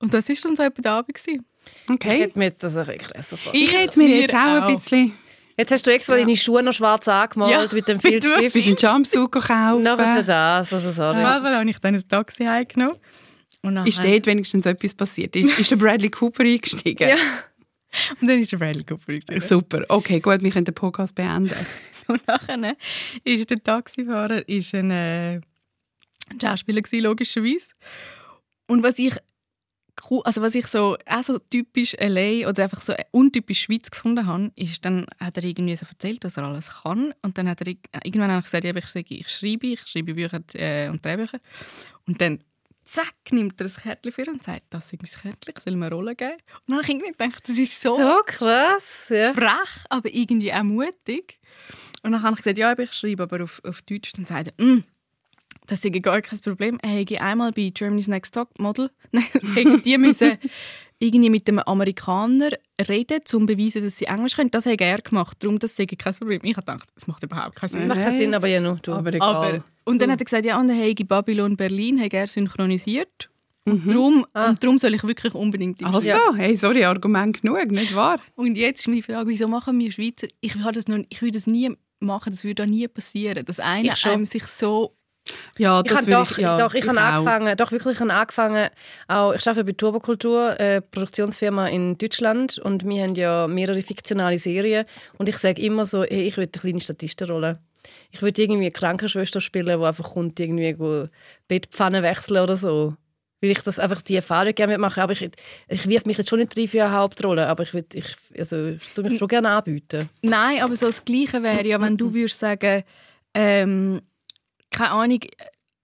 Und das war dann so etwa der Abend. Gewesen. Ich Okay. hätte mir jetzt das ein bisschen. Ich hätte mir jetzt auch ein bisschen... Jetzt hast du extra deine Schuhe noch schwarz angemalt Ja, mit dem Du Filzstift. bist einen Jumpsuit kaufen. Nachher für das, also sorry. Nachher habe ich dann ein Taxi heimgenommen. Und, nachher, Ist dort wenigstens etwas passiert? Ist, ist der Bradley Cooper eingestiegen? Ja. und dann ist der Bradley Cooper eingestiegen. Super. Okay, gut, wir können den Podcast beenden. [LAUGHS] Und nachher ist der Taxifahrer ist ein, äh, ein Schauspieler gewesen, logischerweise. Und was ich cool- also was ich so auch so typisch LA oder einfach so untypisch Schweiz gefunden habe, ist dann hat er irgendwie so erzählt, was er alles kann und dann hat er ig- irgendwann ich gesagt, ja, ich, sage, ich schreibe, ich schreibe Bücher äh, und Drehbücher und dann zack nimmt er das Kärtchen für und sagt, das ist mein Kärtchen, ich soll ihm eine Rolle geben. Und dann habe ich irgendwie gedacht, das ist so So krass, ja. frech, aber irgendwie auch mutig. Und dann habe ich gesagt, ja, ich schreibe aber auf, auf Deutsch. Dann sagt er, «Mm, das ist gar kein Problem. Er hätte einmal bei Germany's Next Top Model, [LAUGHS] die müssen irgendwie mit dem Amerikaner reden, um zu beweisen, dass sie Englisch können. Das hätte er gemacht. Darum, das sei kein Problem. Ich habe gedacht, das macht überhaupt keinen Sinn. Macht keinen Sinn, aber ja nur du. Aber egal. Aber, und dann hat er gesagt, ja, und dann habe Babylon Berlin habe er synchronisiert. Und darum, und darum soll ich wirklich unbedingt im Also, hey, sorry, Argument genug, nicht wahr? und jetzt ist meine Frage, wieso machen wir Schweizer? Ich würde das, noch, ich würde das nie machen, das würde da nie passieren, dass einer einem sich so... Ja, Ich habe würde doch, ja, doch, ich, habe auch. angefangen, doch wirklich ich habe angefangen, auch, ich arbeite bei Turbokultur, äh, Produktionsfirma in Deutschland und wir haben ja mehrere fiktionale Serien und ich sage immer so, hey, ich will eine kleine Statistenrolle. Ich würde irgendwie eine Krankenschwester spielen, die einfach kommt, irgendwie Bettpfannen wechseln oder so. Weil ich das einfach die Erfahrung gerne machen aber ich, ich wirf mich jetzt schon nicht rein für eine Hauptrolle, aber ich, will, ich, also, ich tue mich schon gerne anbieten. Nein, aber so das Gleiche wäre ja, wenn du würdest sagen, ähm, keine Ahnung,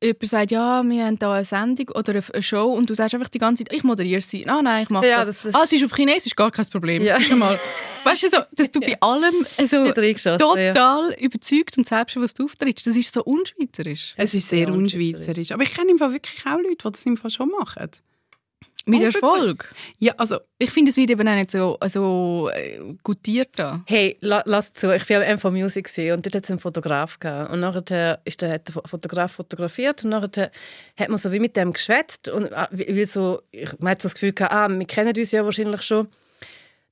jemand sagt, ja, wir haben da eine Sendung oder eine Show und du sagst einfach die ganze Zeit, ich moderiere sie. Ah nein, ich mache Ja, das. das- Ah, es ist auf Chinesisch, gar kein Problem. Ja. Schon mal. Weißt du, so, dass du [LAUGHS] bei allem also, total überzeugt und selbstbewusst auftrittst, das ist so unschweizerisch. Es ist sehr unschweizerisch. Aber ich kenne im Fall wirklich auch Leute, die das im Fall schon machen. Mit. Erfolg. Ja, also, Ich finde, es wird eben auch nicht so, so äh, gutiert da. Hey, la, lass zu, ich war am MV Music und dort hat es einen Fotograf gehabt. Und nachher ist der, hat der Fotograf fotografiert und nachher hat man so wie mit dem geschwätzt und wie, wie so, ich, man hat so das Gefühl gehabt, ah, wir kennen uns ja wahrscheinlich schon.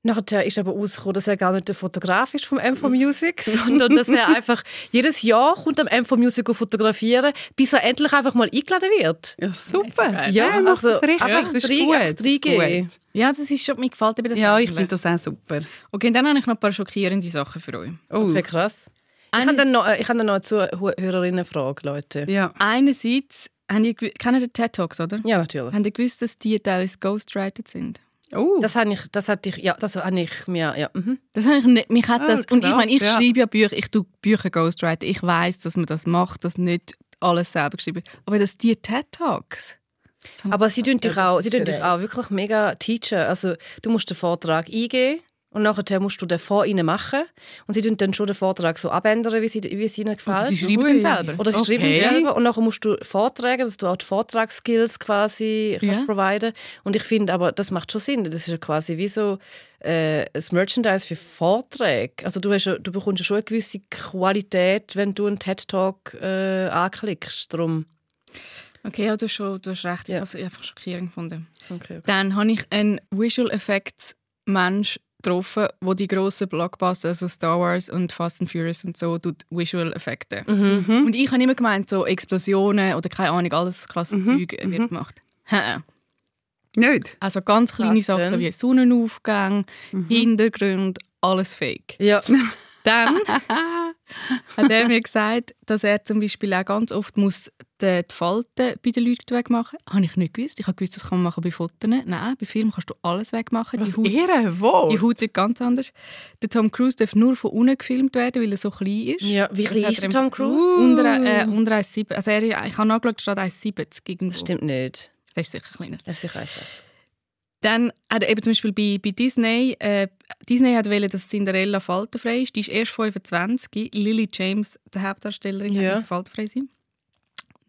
Nachher ist aber rausgekommen, dass er gar nicht der Fotograf ist vom MV Music, [LAUGHS] sondern dass er einfach jedes Jahr kommt am MV Music auf fotografieren, bis er endlich einfach mal eingeladen wird. ja, super. Ja, macht also, das richtig. einfach das ist drei- gut. einfach Das ist 3G. gut. Ja, das ist schon, mir gefällt eben das Ja, ich finde das auch super. Okay, dann habe ich noch ein paar schockierende Sachen für euch. Oh, Okay, krass. Ich habe dann noch, ich habe dann noch eine Zuhörerinnenfrage, Leute. ja. Einerseits, haben ihr, kennt ihr die TED Talks, oder? Ja, natürlich. Habt ihr gewusst, dass die teilweise ghostwrited sind? Oh, Das habe ich, das hatte ich, ja, das habe ich mir, ja. Mhm. Das habe ich nicht, mich hat Ah, das, und ich krass, meine, ich ja. schreibe ja Bücher, ich tue Bücher ghostwriten, ich weiß, dass man das macht, dass nicht alles selber geschrieben Aber dass die TED Talks... das habe Aber sie tun dich auch, sie tun dich auch wirklich mega teachen. Also du musst den Vortrag eingeben und nachher musst du den vor ihnen machen und sie tun dann schon den Vortrag so abändern, wie, sie, wie es ihnen ich- Und gefällt. sie schreiben dann selber. Oder sie schreiben Okay. selber und nachher musst du vortragen, dass du auch die Vortragsskills quasi kannst Ja. providen. Und ich finde aber, das macht schon Sinn. Das ist ja quasi wie so äh, ein Merchandise für Vorträge. Also du, hast du bekommst ja schon eine gewisse Qualität, wenn du einen TED-Talk äh, anklickst. Darum. Okay, ja, du hast, schon, du hast recht, ich Ja. habe es einfach schockierend gefunden. Okay. Dann habe ich einen Visual Effects Mensch getroffen, wo die grossen Blockbuster, also Star Wars und Fast and Furious und so, tut Visual Effekte. Mhm. Und ich habe immer gemeint, so Explosionen oder keine Ahnung, alles klasse Mhm, Zeug wird gemacht. Hä. nicht. Also ganz kleine Was Sachen wie Sonnenaufgang, Mhm. Hintergrund, alles fake. Ja. Dann [LAUGHS] hat er mir gesagt, dass er zum Beispiel auch ganz oft muss die die Falten bei den Leuten wegmachen. Habe ich nicht gewusst. Ich habe gewusst, das kann man machen bei Fotos. Nein, bei Filmen kannst du alles wegmachen. Was die Haut, wo? die Haut wird ganz anders. Der Tom Cruise darf nur von unten gefilmt werden, weil er so klein ist. ja. Wie klein ist er der Tom Cruise? Unter, äh, unter 1,7. Also er, ich habe nachgeschaut, steht 1,70 irgendwo. Das stimmt nicht. Das ist sicher kleiner. Er ist sicher eins. Dann hat er eben zum Beispiel bei, bei Disney, äh, Disney hat wollen, dass Cinderella faltenfrei ist. Die ist erst 25. Lily James, die Hauptdarstellerin, Ja. hat faltenfrei sein.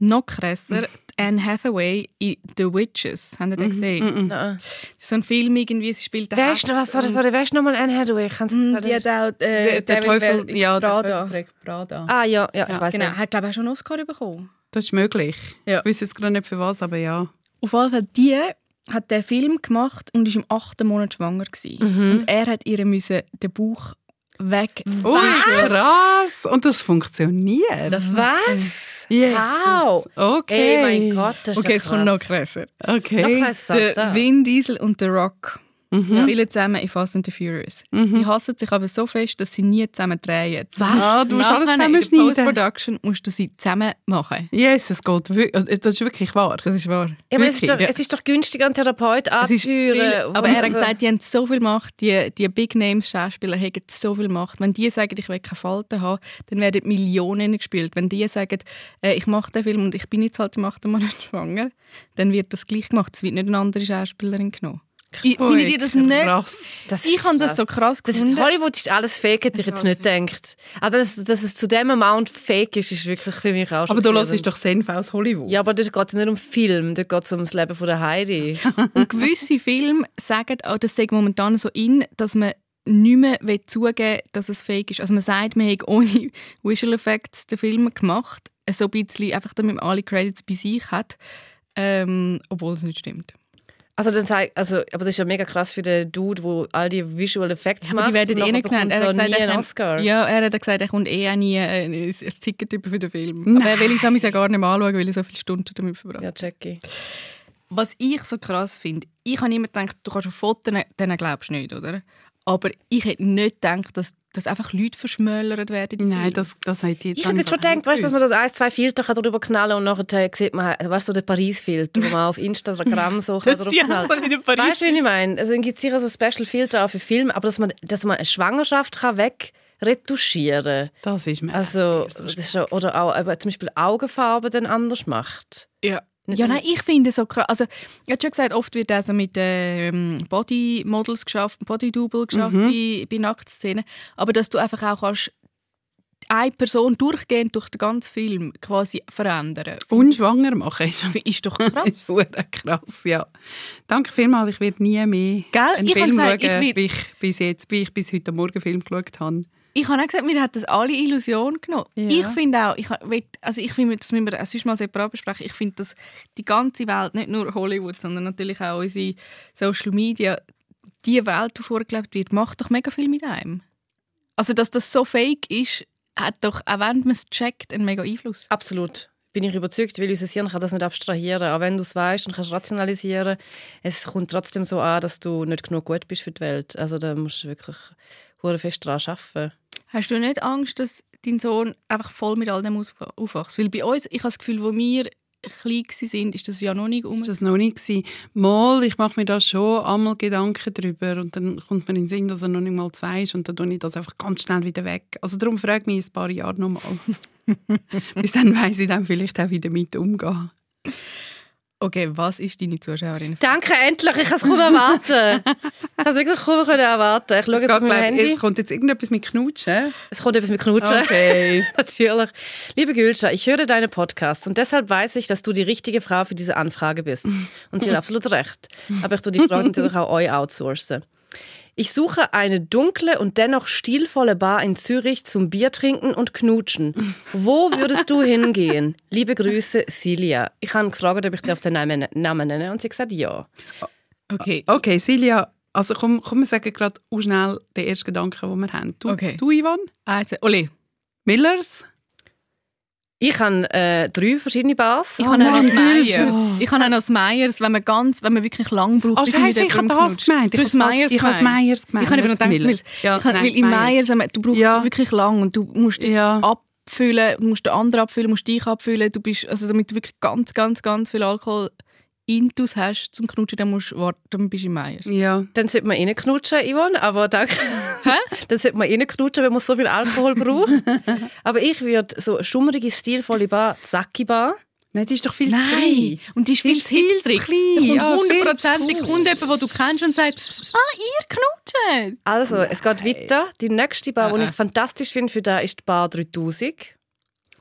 Noch krasser, Anne Hathaway in The Witches. Habt ihr den gesehen? Nein. So ein Film irgendwie, sie spielt den ist noch, was, sorry, sorry, wer ist noch mal Anne Hathaway? Ich kann's jetzt Mm, Die hat auch äh, der David Teufel, ja, der Prada. Prada. Ah ja, ja, ich Ja, weiß Genau, nicht. hat glaube ich auch schon einen Oscar bekommen. Das ist möglich. Ja. Ich weiß jetzt gerade nicht für was, aber ja. Auf jeden Fall, die hat den Film gemacht und ist im achten Monat schwanger gewesen. Und er hat ihr müssen den Bauch weg. Ui, krass! Und das funktioniert. Was? Yes. Wow. Okay. Ey, mein Gott, das ist Okay, ja es kommt noch krass. krasser. Okay. Noch krasser Der das. Vin Diesel und The Rock spielen zusammen in Fast and the Furious. Die hassen sich aber so fest, dass sie nie zusammen drehen. Was? Ah, du musst alles zusammen in der schneiden. Post-Production musst du sie zusammen machen. Yes, es geht wirklich. also, Das ist wirklich wahr. Das ist wahr. Ja, aber es ist, doch, ja. es ist doch günstiger, einen Therapeut anzuhören. aber er hat gesagt, die haben so viel Macht, die, die Big Names Schauspieler haben so viel Macht. Wenn die sagen, ich will keine Falten haben, dann werden Millionen gespielt. Wenn die sagen, äh, ich mache den Film und ich bin jetzt halt im achten Monat [LAUGHS] schwanger, dann wird das gleich gemacht. Es wird nicht eine andere Schauspielerin genommen. Ich, Ui, findet ihr das nicht? Das Ich ist habe das so krass Das, gefunden. Hollywood ist alles fake, hätte ich jetzt nicht gedacht. Aber dass, dass es zu dem Amount fake ist, ist wirklich für mich auch Aber du hörst doch Senf aus Hollywood. Ja, aber dort geht es nicht um Film, dort geht es um das Leben von der Heidi. [LAUGHS] Und gewisse Filme sagen auch, das sei momentan so in, dass man nicht mehr will zugeben dass es fake ist. Also man sagt, man hat ohne [LAUGHS] Visual Effects den Film gemacht, so ein bisschen einfach damit man alle Credits bei sich hat, ähm, obwohl es nicht stimmt. Also, dann sag, also, aber das ist ja mega krass für den Dude, der all die Visual Effects Aber macht. die werden eh nicht genannt. Er hat gesagt, nie er einen Oscar. Ja, er hat gesagt, er kommt eh nie äh, ein, ein Ticket über für den Film. Aber er will es ja gar nicht mehr anschauen, weil er so viele Stunden damit verbracht Ja, Jackie. Was ich so krass finde, ich habe immer gedacht, du kannst auf Fotos, denen glaubst du nicht, oder? Aber ich hätte nicht gedacht, dass, dass einfach Leute verschmälert werden. in Nein, das, das hat die Ich hätte jetzt schon gedacht, weißt, du, dass man das ein, zwei Filter kann drüber knallen und nachher sieht man, weißt du, so den Paris-Filter, den man auf Instagram so [LAUGHS] kann drüber knallen Paris. Weißt du, wie ich meine? Also, dann gibt es sicher so Special-Filter auch für Filme, aber dass man, dass man eine Schwangerschaft kann wegretuschieren Das ist mir Also, das ist schon, oder auch eben zum Beispiel Augenfarbe dann anders macht. Ja. Ja, nein, ich finde es so krass. Also, ich habe schon gesagt, oft wird also mit ähm, Bodymodels geschafft, Bodydouble geschafft bei, bei Nacktszenen. Aber dass du einfach auch kannst eine Person durchgehend durch den ganzen Film quasi verändern. Unschwanger machen ist, Ist doch [LAUGHS] ist krass. verdammt krass, ja. Danke vielmals, ich werde nie mehr Gell? einen Ich Film gesagt, schauen, ich wie ich bis jetzt, wie ich bis heute Morgen Film geschaut habe. Ich habe auch gesagt, mir hat das alle Illusion genommen. Ja. Ich finde auch, ich, also ich finde, das müssen wir sonst mal separat besprechen, ich finde, dass die ganze Welt, nicht nur Hollywood, sondern natürlich auch unsere Social Media, die Welt, die vorgelebt wird, macht doch mega viel mit einem. Also, dass das so fake ist, hat doch, auch wenn man es checkt, einen mega Einfluss. Absolut. Bin ich überzeugt, weil unser Hirn kann das nicht abstrahieren. Auch wenn du es weißt und kannst rationalisieren, es kommt trotzdem so an, dass du nicht genug gut bist für die Welt. Also da musst du wirklich fest daran arbeiten. Hast du nicht Angst, dass dein Sohn einfach voll mit all dem auf- aufwächst? Weil bei uns, ich habe das Gefühl, wo wir klein waren, ist das ja noch nicht um. Ist das noch nicht gewesen? Mal, ich mache mir da schon einmal Gedanken drüber und dann kommt mir in den Sinn, dass er noch nicht mal zwei ist und dann tue ich das einfach ganz schnell wieder weg. Also darum frage mich in ein paar Jahre noch mal. [LAUGHS] Bis dann weiss ich dann vielleicht auch wieder mit umgehen. Okay, was ist deine Zuschauerin? Danke, endlich! Ich kann es kaum erwarten. [LAUGHS] ich kann es wirklich kaum erwarten. Ich schaue jetzt auf mein glaub, Handy. es kommt jetzt irgendetwas mit Knutschen. Es kommt etwas mit Knutschen. Okay. [LAUGHS] Natürlich. Liebe Gülscha, ich höre deine Podcasts und deshalb weiß ich, dass du die richtige Frau für diese Anfrage bist. Und sie hat [LAUGHS] absolut recht. Aber ich tue die Frage natürlich auch euch outsourcen. Ich suche eine dunkle und dennoch stilvolle Bar in Zürich zum Bier trinken und knutschen. Wo würdest du hingehen? Liebe Grüße, Silja. Ich habe gefragt, ob ich dir auf den Namen, Namen nenne und sie hat gesagt ja. Okay. Okay, Silja, also komm, komm wir sagen gerade auch schnell den ersten Gedanken, den wir haben. Du, Okay. du Ivan? Also, Ole. Millers? Ich habe äh, drei verschiedene Bars. Ich Oh habe das Gülscha. Meyers. Ich habe auch noch das Meyers, wenn man ganz, wenn man wirklich lang braucht. Oh Scheiße, ich habe das gemeint. Ich habe Meyers das gemeint. Meyers gemeint. Ich habe gedacht, weil, Ja, ich habe, nein, weil im Meyers. Du brauchst Ja. wirklich lang und du musst dich Ja. abfüllen, du musst den anderen abfüllen, musst dich abfüllen. Du bist, also damit du wirklich ganz, ganz, ganz viel Alkohol intus hast zum Knutschen, dann musst du warten, dann bist du im Meyers. Ja. Dann sollte man reinknutschen, Yvonne, aber danke. [LAUGHS] Dann sollte man reinknutschen, wenn man so viel Alkohol braucht. [LAUGHS] aber ich würde so eine schummerige, stilvolle Bar, die Saki Bar. Nein, die ist doch viel zu Nein, klein. und die ist Die viel ist zu viel zu hilfreich. klein. Da kommt Ja, viel hundertprozentig zu- kommt jemand, den du kennst und sagt, ah, ihr knutscht. Also, es geht weiter. Die nächste Bar, die ich fantastisch finde für da ist die Bar 3000.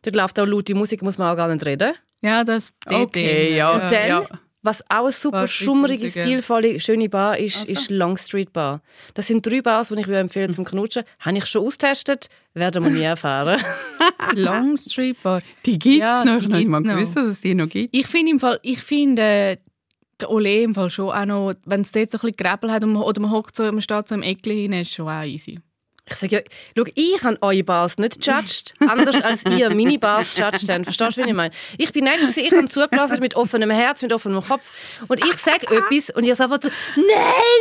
Dort läuft auch laute Musik, muss man auch gar nicht reden. Ja, das Okay, ja. Und dann, ja. Was auch eine super Bar schummrige, 3000, ja. stilvolle, schöne Bar ist, ist Long Street Bar. Das sind drei Bars, die ich würde empfehlen zum Knutschen. Habe ich schon austestet, werden wir nie erfahren. [LAUGHS] Long Street Bar. Die gibt es Ja, noch. die Ich habe nicht mal gibt's noch. gewusst, dass es die noch gibt. Ich finde im Fall, ich finde äh, der Ole im Fall schon auch noch, wenn es dort so ein bisschen Gräbel hat und man, oder man hockt so, man steht so im Eckli hin, ist schon auch easy. Ich sage ja, schau, ich habe eure Bars nicht judged, [LAUGHS] anders als ihr meine Bars judged habt. Verstehst du, was ich meine? Ich bin nett, ich habe zugelassen mit offenem Herz, mit offenem Kopf. Und ich sage [LAUGHS] etwas und ihr sagt, nein,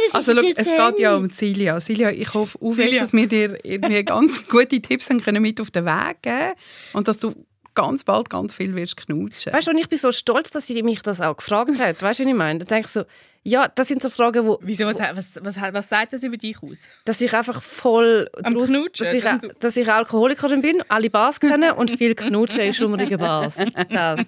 das Also, ist schau, nicht es geht ja um Celia. Celia, ich hoffe auf, dass wir dir irgendwie ganz [LAUGHS] gute Tipps haben können mit auf den Weg geben und dass du ganz bald ganz viel wirst knutschen. Weißt du, und ich bin so stolz, dass sie mich das auch gefragt hat. Weißt du, was ich meine? Da denke ich so, ja, das sind so Fragen, wo, Wieso, was, was, was, was sagt das über dich aus? dass ich einfach voll Am draus- Knutschen, dass ich, dass ich Alkoholikerin bin, alle Bars kenne und viel knutschen in schummrigen Bars. Das.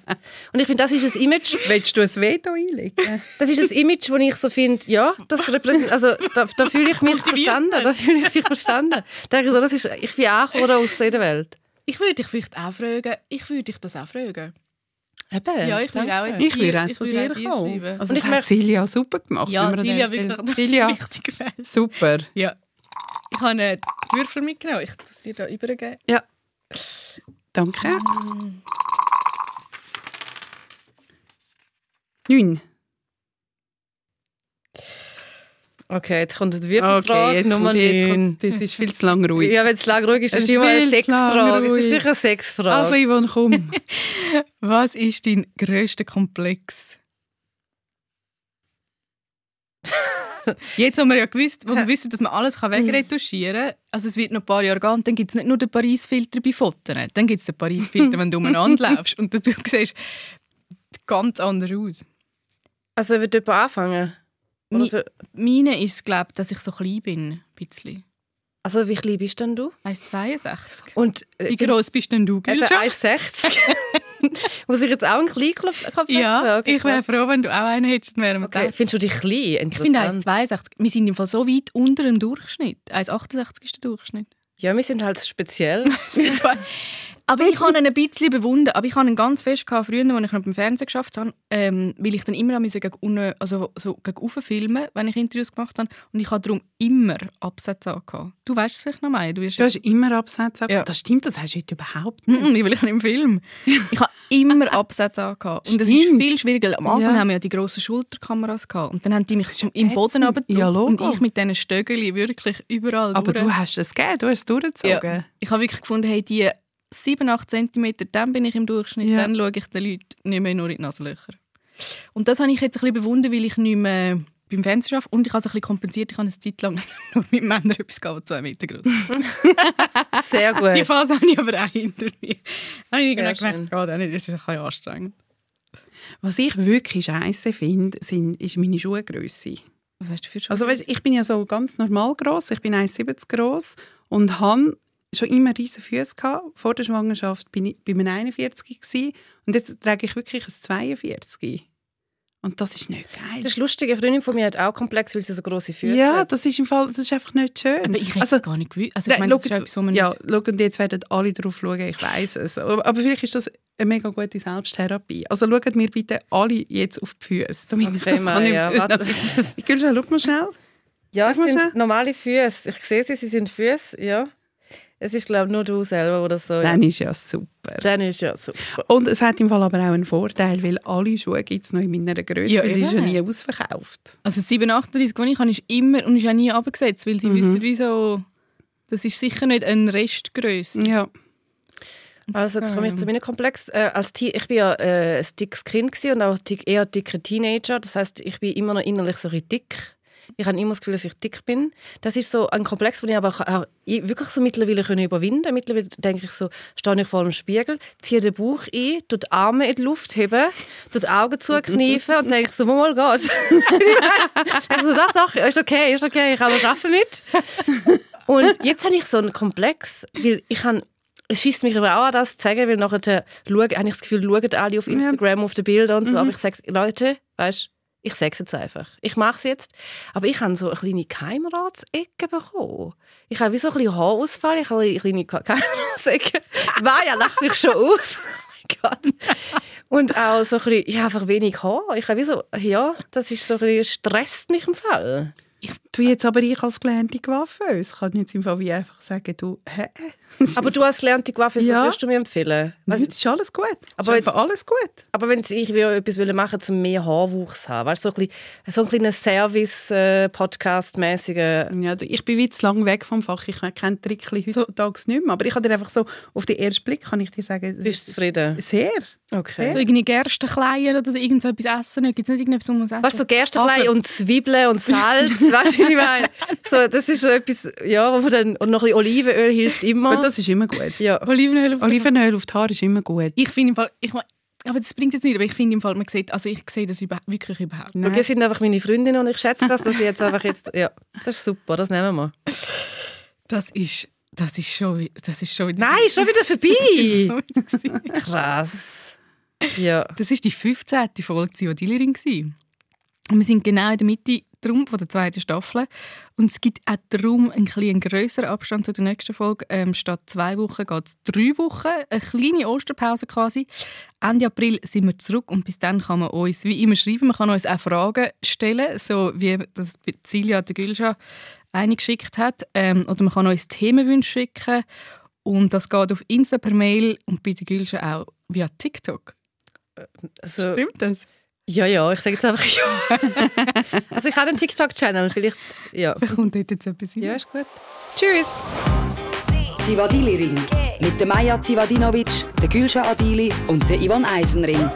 Und ich finde, das ist ein Image, Willst du ein Veto einlegen? das ist ein Image, wo ich so finde, ja, das repräsentiert, also da, da fühle ich mich verstanden, da fühle ich mich verstanden. Da denke ich, so, das ist, ich bin angekommen aus der Welt. Ich würde dich vielleicht auch fragen, ich würde dich das auch fragen. Eben, Ja, ich würde auch jetzt Ich dir- auch ich würde dir auch dir kommen. schreiben. Also, Und das ich hat Silja super gemacht. Ja, Silja, wirklich, Silja, super. Ja. Ich habe einen Würfel mitgenommen. Ich es dir da übergeben. Ja. Danke. Neun. Okay, jetzt kommt die Würfelfrage jetzt Nummer jetzt 9. kommt- Das ist viel zu lang ruhig. Ja, wenn es lang ruhig ist, Es ist ist immer eine Sexfrage. Es ist sicher eine Sexfrage. Also Yvonne, komm. [LAUGHS] Was ist dein grösster Komplex? Jetzt, wo wir ja gewusst, wo wir [LAUGHS] wissen, dass man alles wegretuschieren kann, also es wird noch ein paar Jahre gehen, dann gibt es nicht nur den Paris-Filter bei Fotos, dann gibt es den Paris-Filter, [LAUGHS] wenn du umeinander läufst und du siehst ganz anders aus. also wird jemand anfangen? Mi- so, Meine ist glaube ich, dass ich so klein bin. Bisschen. also wie klein bist denn du? 1,62. Und äh, Wie groß bist denn du, Gülscha? 1,60. [LAUGHS] Muss ich jetzt auch einen Kleinkopf Ja, Okay, ich wäre froh, wenn du auch einen hättest. Wären Okay, findest du dich klein? Ich finde Interessant. 1,62. Wir sind im Fall so weit unter dem Durchschnitt. 1,68 ist der Durchschnitt. Ja, wir sind halt speziell. [LAUGHS] [LAUGHS] aber ich [LAUGHS] habe ihn ein bisschen bewundert. Aber ich habe ihn ganz fest gehabt, früher, als ich noch beim Fernsehen geschafft habe, ähm, weil ich dann immer musste gegen unten, also so gegen filmen, wenn ich Interviews gemacht habe. Und ich habe darum immer Absätze angehabt. Du weißt es vielleicht noch mal. Du Du hast immer Absätze. Ja. Das stimmt, das hast du heute überhaupt nicht. Mhm, weil ich im Film. Ich habe immer Absätze angehabt. Und das ist viel schwieriger. Am Anfang Ja. haben wir ja die grossen Schulterkameras gehabt. Und dann haben die mich schon im Boden ätzend. Ja, und ich mit diesen Stöckeli wirklich überall Aber durch. du hast es gegeben, du hast es durchgezogen. Ja. Ich habe wirklich gefunden, hey, die 7, 8 cm, dann bin ich im Durchschnitt, Ja. dann schaue ich den Leuten nicht mehr nur in die Nasenlöcher. Und das habe ich jetzt ein bisschen bewundert, weil ich nicht mehr beim Fernsehen arbeite und ich habe es ein bisschen kompensiert. Ich habe eine Zeit lang [LAUGHS] nur mit Männern etwas gehabt, das zwei Meter groß. [LAUGHS] Sehr Die gut. Phase habe ich aber auch hinter mir. Habe ich geht auch nicht, das ist ein bisschen anstrengend. Was ich wirklich scheiße finde, sind, ist meine Schuhgröße. Was hast du für Schuhe? Also weißt, ich bin ja so ganz normal groß. Ich bin 1,70 groß und habe schon immer riesige Füße gehabt. Vor der Schwangerschaft bin ich bei einem 41 gewesen, und jetzt trage ich wirklich ein 42. Und das ist nicht geil. Das ist lustig, eine Freundin von mir hat auch Komplex, weil sie so grosse Füße ja, hat. das ist im Fall, das ist einfach nicht schön. aber ich hätte also, es gar nicht gewusst. Also ich meine, das ist etwas, man ja, nicht... schau, und jetzt werden alle drauf schauen, ich weiß es. Aber, aber vielleicht ist das eine mega gute Selbsttherapie. Also schaut mir bitte alle jetzt auf die Füße, damit ich Okay, das kann Maria, nicht warte. [LAUGHS] Gülscha, schau mal schnell. Ja, es mal sind schnell. normale Füße. Ich sehe sie, sie sind Füße, ja. Es ist, glaube ich, nur du selber oder so. Ja. Dann ist ja super. Dann ist ja super. Und es hat im Fall aber auch einen Vorteil, weil alle Schuhe gibt es noch in meiner Größe, Ja, weil die ist ja nie ausverkauft. Also 738, die ich habe, ist immer und ist auch nie abgesetzt, weil sie Mhm. wissen, wieso... Das ist sicher nicht eine Restgröße. Ja. Also jetzt komme ich zu meinem Komplex. Äh, als ich bin ja äh, ein dickes Kind und auch eher dicker Teenager. Das heißt, ich bin immer noch innerlich so dick. Ich habe immer das Gefühl, dass ich dick bin. Das ist so ein Komplex, den ich aber auch ich wirklich so mittlerweile können überwinden kann. Mittlerweile denke ich so, stehe ich vor dem Spiegel, ziehe den Bauch ein, tue die Arme in die Luft heben, tue die Augen zukneifen und denke so, mal geht. ich so, doch, doch, ist okay, ist okay, ich kann das arbeiten mit. Und jetzt habe ich so einen Komplex, weil ich habe es schießt mich aber auch an, das zu sagen, weil nachher schauen, habe ich das Gefühl, schauen alle auf Instagram, auf den Bildern und so. Aber ich sage Leute, weißt ich sage es jetzt einfach. Ich mache es jetzt. Aber ich habe so eine kleine Keimratsecke bekommen. Ich habe wie so ein bisschen Haarausfall. Ich habe eine kleine [LAUGHS] Keimratsecke. War ja lacht mich schon aus. [LAUGHS] oh. Und auch so ein bisschen, ja, einfach wenig Haar. Ich habe wie so, ja, das ist so ein bisschen, stresst mich im Fall. Ich tue jetzt aber ich als gelernte Coiffeuse. Ich kann jetzt im Fall wie einfach sagen, du, hä? [LAUGHS] Aber du als gelernte Coiffeuse, Ja. was würdest du mir empfehlen? Was, Was, das ist alles gut. Aber ist jetzt- einfach alles gut. aber wenn ich will etwas will machen um mehr Haarwuchs zu haben, weißt du, so ein, bisschen, so ein kleiner Service-Podcast-mäßiger. Ja, du, ich bin wie zu lang weg vom Fach. Ich kenne Trickli heutzutage nicht mehr. Aber ich kann dir einfach so, auf den ersten Blick kann ich dir sagen, Bist du zufrieden? sehr. Okay. Irgendwie Gerstenkleien oder so, irgend so etwas essen. Gibt es nicht irgendetwas, was man essen Weißt du, so Gerstenblei und Zwiebeln und Salz, [LAUGHS] weißt du, wie ich meine? [LAUGHS] So, das ist so etwas, ja, wo man dann, und noch ein bisschen Olivenöl hilft immer. das ist immer gut. Ja. Olivenöl auf Olivenöl auf die Haare ist immer gut. Ich finde im Fall, ich, mein- aber das bringt jetzt nicht, aber ich finde im Fall, man sieht, also ich sehe das über, wirklich überhaupt nicht. Und ihr sind einfach meine Freundinnen und ich schätze das, dass ich jetzt einfach jetzt, ja, das ist super, das nehmen wir. Das ist, das ist schon, das ist schon wieder... Nein, schon wieder vorbei. Schon wieder. Krass. Ja. Das war die 15. Folge die Dealerin war. Und wir sind genau in der Mitte drum von der zweiten Staffel. Und es gibt auch darum einen kleinen grösseren Abstand zu der nächsten Folge. Ähm, statt zwei Wochen geht es drei Wochen. Eine kleine Osterpause quasi. Ende April sind wir zurück und bis dann kann man uns, wie immer, schreiben. Man kann uns auch Fragen stellen, so wie das Silja der Gülscha eingeschickt hat. Ähm, oder man kann uns Themenwünsche schicken. Und das geht auf Insta per Mail und bei der Gülscha auch via TikTok. Also, Stimmt das? Ja, ja, ich sage jetzt einfach ja. [LAUGHS] Also ich habe einen TikTok-Channel, vielleicht, ja. Kommt dort jetzt etwas rein? Ja, ist gut. Tschüss. Zivadili Ring. Mit der Maja Zivadinovic, der Gülscha Adili und der Ivan Eisenring.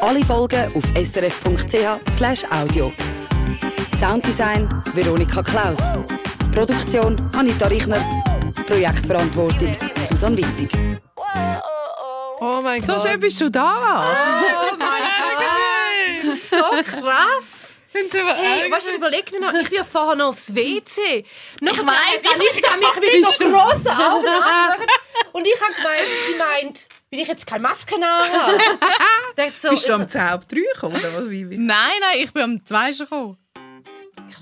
Alle Folgen auf srf.ch audio. Sounddesign Veronika Klaus. Produktion Anita Richner. Projektverantwortung Susan Witzig. Oh mein So schön bist du da. [LAUGHS] so krass. Hey, weißt du, überleg mir noch, ich bin vorher noch aufs WC. Noch ich weiss, ich, ich habe mich mit so grossen [LAUGHS] Augen angeschaut. Und ich habe gemeint, sie meint, bin ich jetzt keine Maske habe. [LAUGHS] So, Bist du ich am 10 ab 3 gekommen? Oder was? Wie, wie? Nein, nein, ich bin am 2 schon gekommen.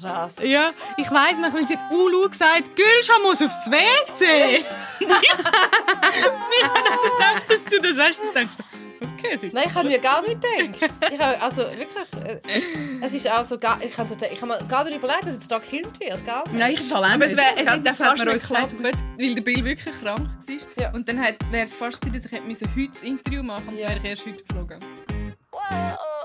So, krass. Ja, ich weiss noch, weil sie hat Ulu gesagt, Gülscha muss aufs WC. [LAUGHS] ich habe also gedacht, dass du das weißt. Und denkst so, okay, sie Nein, ich habe mir gar nicht gedacht. [LAUGHS] Ich habe, also wirklich, äh, es ist so, gar, ich habe, so, ich habe mir gar nicht überlegt, dass jetzt da gefilmt wird, gell? Nein, ich auch Aber es, nicht. wär, es hat fast nicht geklappt, weil der Bill wirklich krank war. Ja. Und dann wäre es fast gewesen, dass ich hätte müssen heute das Interview machen musste und dann wäre ich erst heute geflogen. Oh,